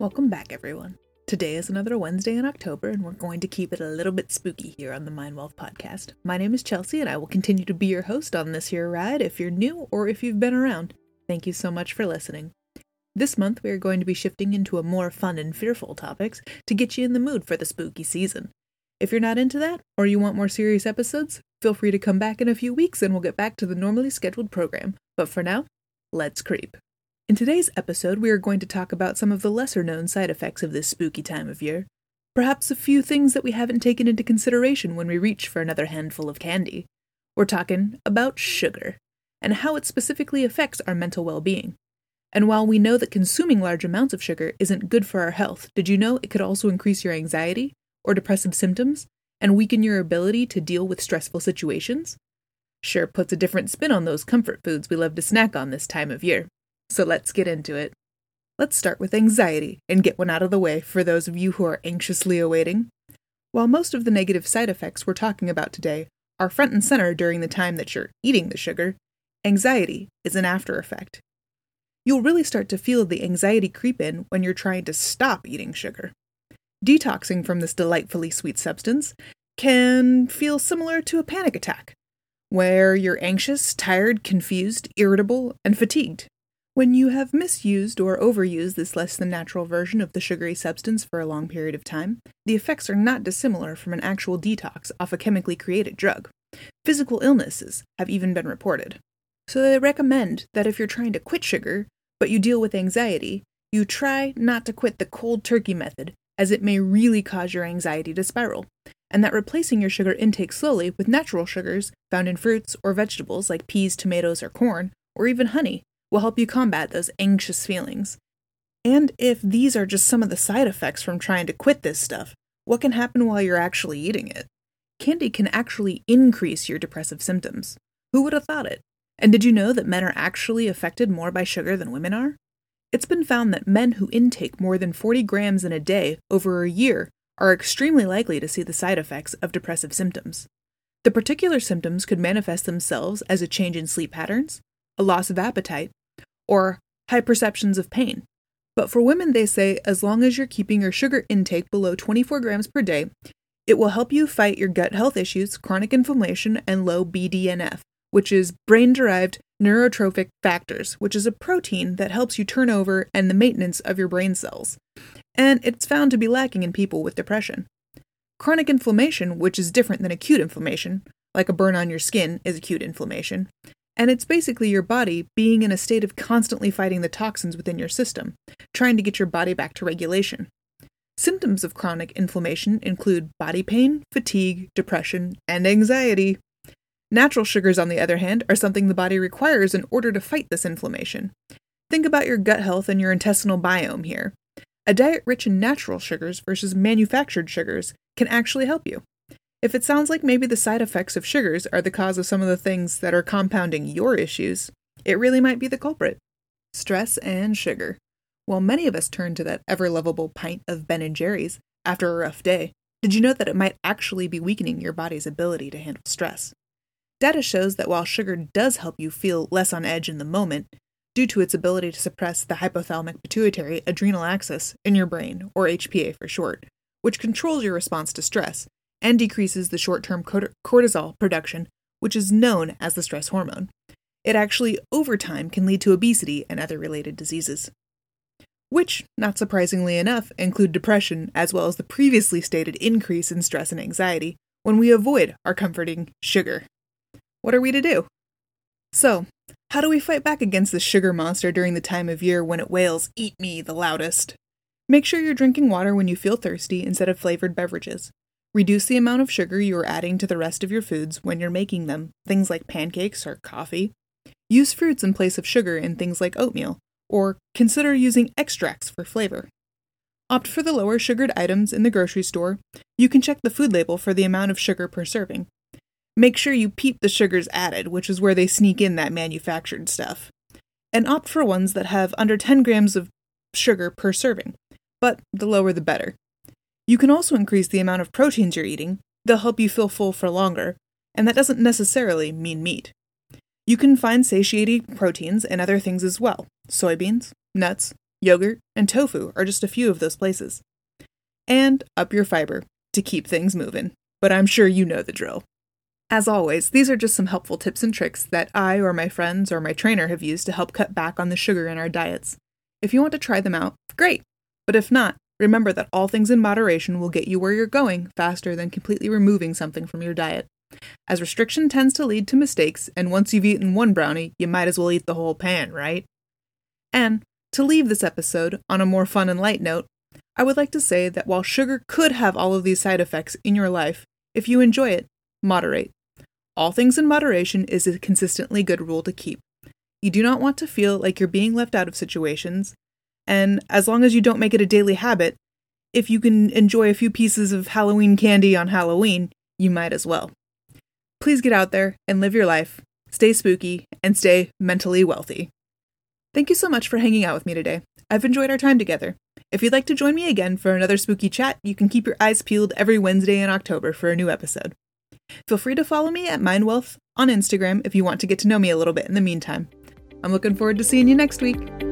Welcome back, everyone. Today is another Wednesday in October, and we're going to keep it a little bit spooky here on the Mind Wealth podcast. My name is Chelsea, and I will continue to be your host on this here ride if you're new or if you've been around. Thank you so much for listening. This month, we are going to be shifting into a more fun and fearful topics to get you in the mood for the spooky season. If you're not into that, or you want more serious episodes, feel free to come back in a few weeks and we'll get back to the normally scheduled program. But for now, let's creep. In today's episode, we are going to talk about some of the lesser known side effects of this spooky time of year. Perhaps a few things that we haven't taken into consideration when we reach for another handful of candy. We're talking about sugar, and how it specifically affects our mental well being. And while we know that consuming large amounts of sugar isn't good for our health, did you know it could also increase your anxiety or depressive symptoms and weaken your ability to deal with stressful situations? Sure puts a different spin on those comfort foods we love to snack on this time of year. So let's get into it. Let's start with anxiety and get one out of the way for those of you who are anxiously awaiting. While most of the negative side effects we're talking about today are front and center during the time that you're eating the sugar, anxiety is an after effect. You'll really start to feel the anxiety creep in when you're trying to stop eating sugar. Detoxing from this delightfully sweet substance can feel similar to a panic attack, where you're anxious, tired, confused, irritable, and fatigued. When you have misused or overused this less than natural version of the sugary substance for a long period of time, the effects are not dissimilar from an actual detox off a chemically created drug. Physical illnesses have even been reported. So they recommend that if you're trying to quit sugar, but you deal with anxiety, you try not to quit the cold turkey method, as it may really cause your anxiety to spiral, and that replacing your sugar intake slowly with natural sugars found in fruits or vegetables like peas, tomatoes, or corn, or even honey, will help you combat those anxious feelings. And if these are just some of the side effects from trying to quit this stuff, what can happen while you're actually eating it? Candy can actually increase your depressive symptoms. Who would have thought it? And did you know that men are actually affected more by sugar than women are? It's been found that men who intake more than 40 grams in a day over a year are extremely likely to see the side effects of depressive symptoms. The particular symptoms could manifest themselves as a change in sleep patterns, a loss of appetite, or high perceptions of pain. But for women, they say as long as you're keeping your sugar intake below 24 grams per day, it will help you fight your gut health issues, chronic inflammation, and low BDNF, which is brain derived neurotrophic factors, which is a protein that helps you turn over and the maintenance of your brain cells. And it's found to be lacking in people with depression. Chronic inflammation, which is different than acute inflammation, like a burn on your skin is acute inflammation, and it's basically your body being in a state of constantly fighting the toxins within your system, trying to get your body back to regulation. Symptoms of chronic inflammation include body pain, fatigue, depression, and anxiety. Natural sugars, on the other hand, are something the body requires in order to fight this inflammation. Think about your gut health and your intestinal biome here. A diet rich in natural sugars versus manufactured sugars can actually help you. If it sounds like maybe the side effects of sugars are the cause of some of the things that are compounding your issues, it really might be the culprit. Stress and sugar. While many of us turn to that ever lovable pint of Ben and Jerry's after a rough day, did you know that it might actually be weakening your body's ability to handle stress? Data shows that while sugar does help you feel less on edge in the moment, due to its ability to suppress the hypothalamic pituitary adrenal axis in your brain, or HPA for short, which controls your response to stress, and decreases the short term cortisol production, which is known as the stress hormone. It actually, over time, can lead to obesity and other related diseases. Which, not surprisingly enough, include depression as well as the previously stated increase in stress and anxiety when we avoid our comforting sugar. What are we to do? So, how do we fight back against the sugar monster during the time of year when it wails, Eat me the loudest? Make sure you're drinking water when you feel thirsty instead of flavored beverages. Reduce the amount of sugar you are adding to the rest of your foods when you're making them, things like pancakes or coffee. Use fruits in place of sugar in things like oatmeal, or consider using extracts for flavor. Opt for the lower sugared items in the grocery store. You can check the food label for the amount of sugar per serving. Make sure you peep the sugars added, which is where they sneak in that manufactured stuff. And opt for ones that have under 10 grams of sugar per serving, but the lower the better. You can also increase the amount of proteins you're eating, they'll help you feel full for longer, and that doesn't necessarily mean meat. You can find satiating proteins in other things as well soybeans, nuts, yogurt, and tofu are just a few of those places. And up your fiber to keep things moving. But I'm sure you know the drill. As always, these are just some helpful tips and tricks that I or my friends or my trainer have used to help cut back on the sugar in our diets. If you want to try them out, great. But if not, remember that all things in moderation will get you where you're going faster than completely removing something from your diet. As restriction tends to lead to mistakes, and once you've eaten one brownie, you might as well eat the whole pan, right? And to leave this episode on a more fun and light note, I would like to say that while sugar could have all of these side effects in your life, if you enjoy it, moderate. All things in moderation is a consistently good rule to keep. You do not want to feel like you're being left out of situations, and as long as you don't make it a daily habit, if you can enjoy a few pieces of Halloween candy on Halloween, you might as well. Please get out there and live your life, stay spooky, and stay mentally wealthy. Thank you so much for hanging out with me today. I've enjoyed our time together. If you'd like to join me again for another spooky chat, you can keep your eyes peeled every Wednesday in October for a new episode. Feel free to follow me at MindWealth on Instagram if you want to get to know me a little bit in the meantime. I'm looking forward to seeing you next week.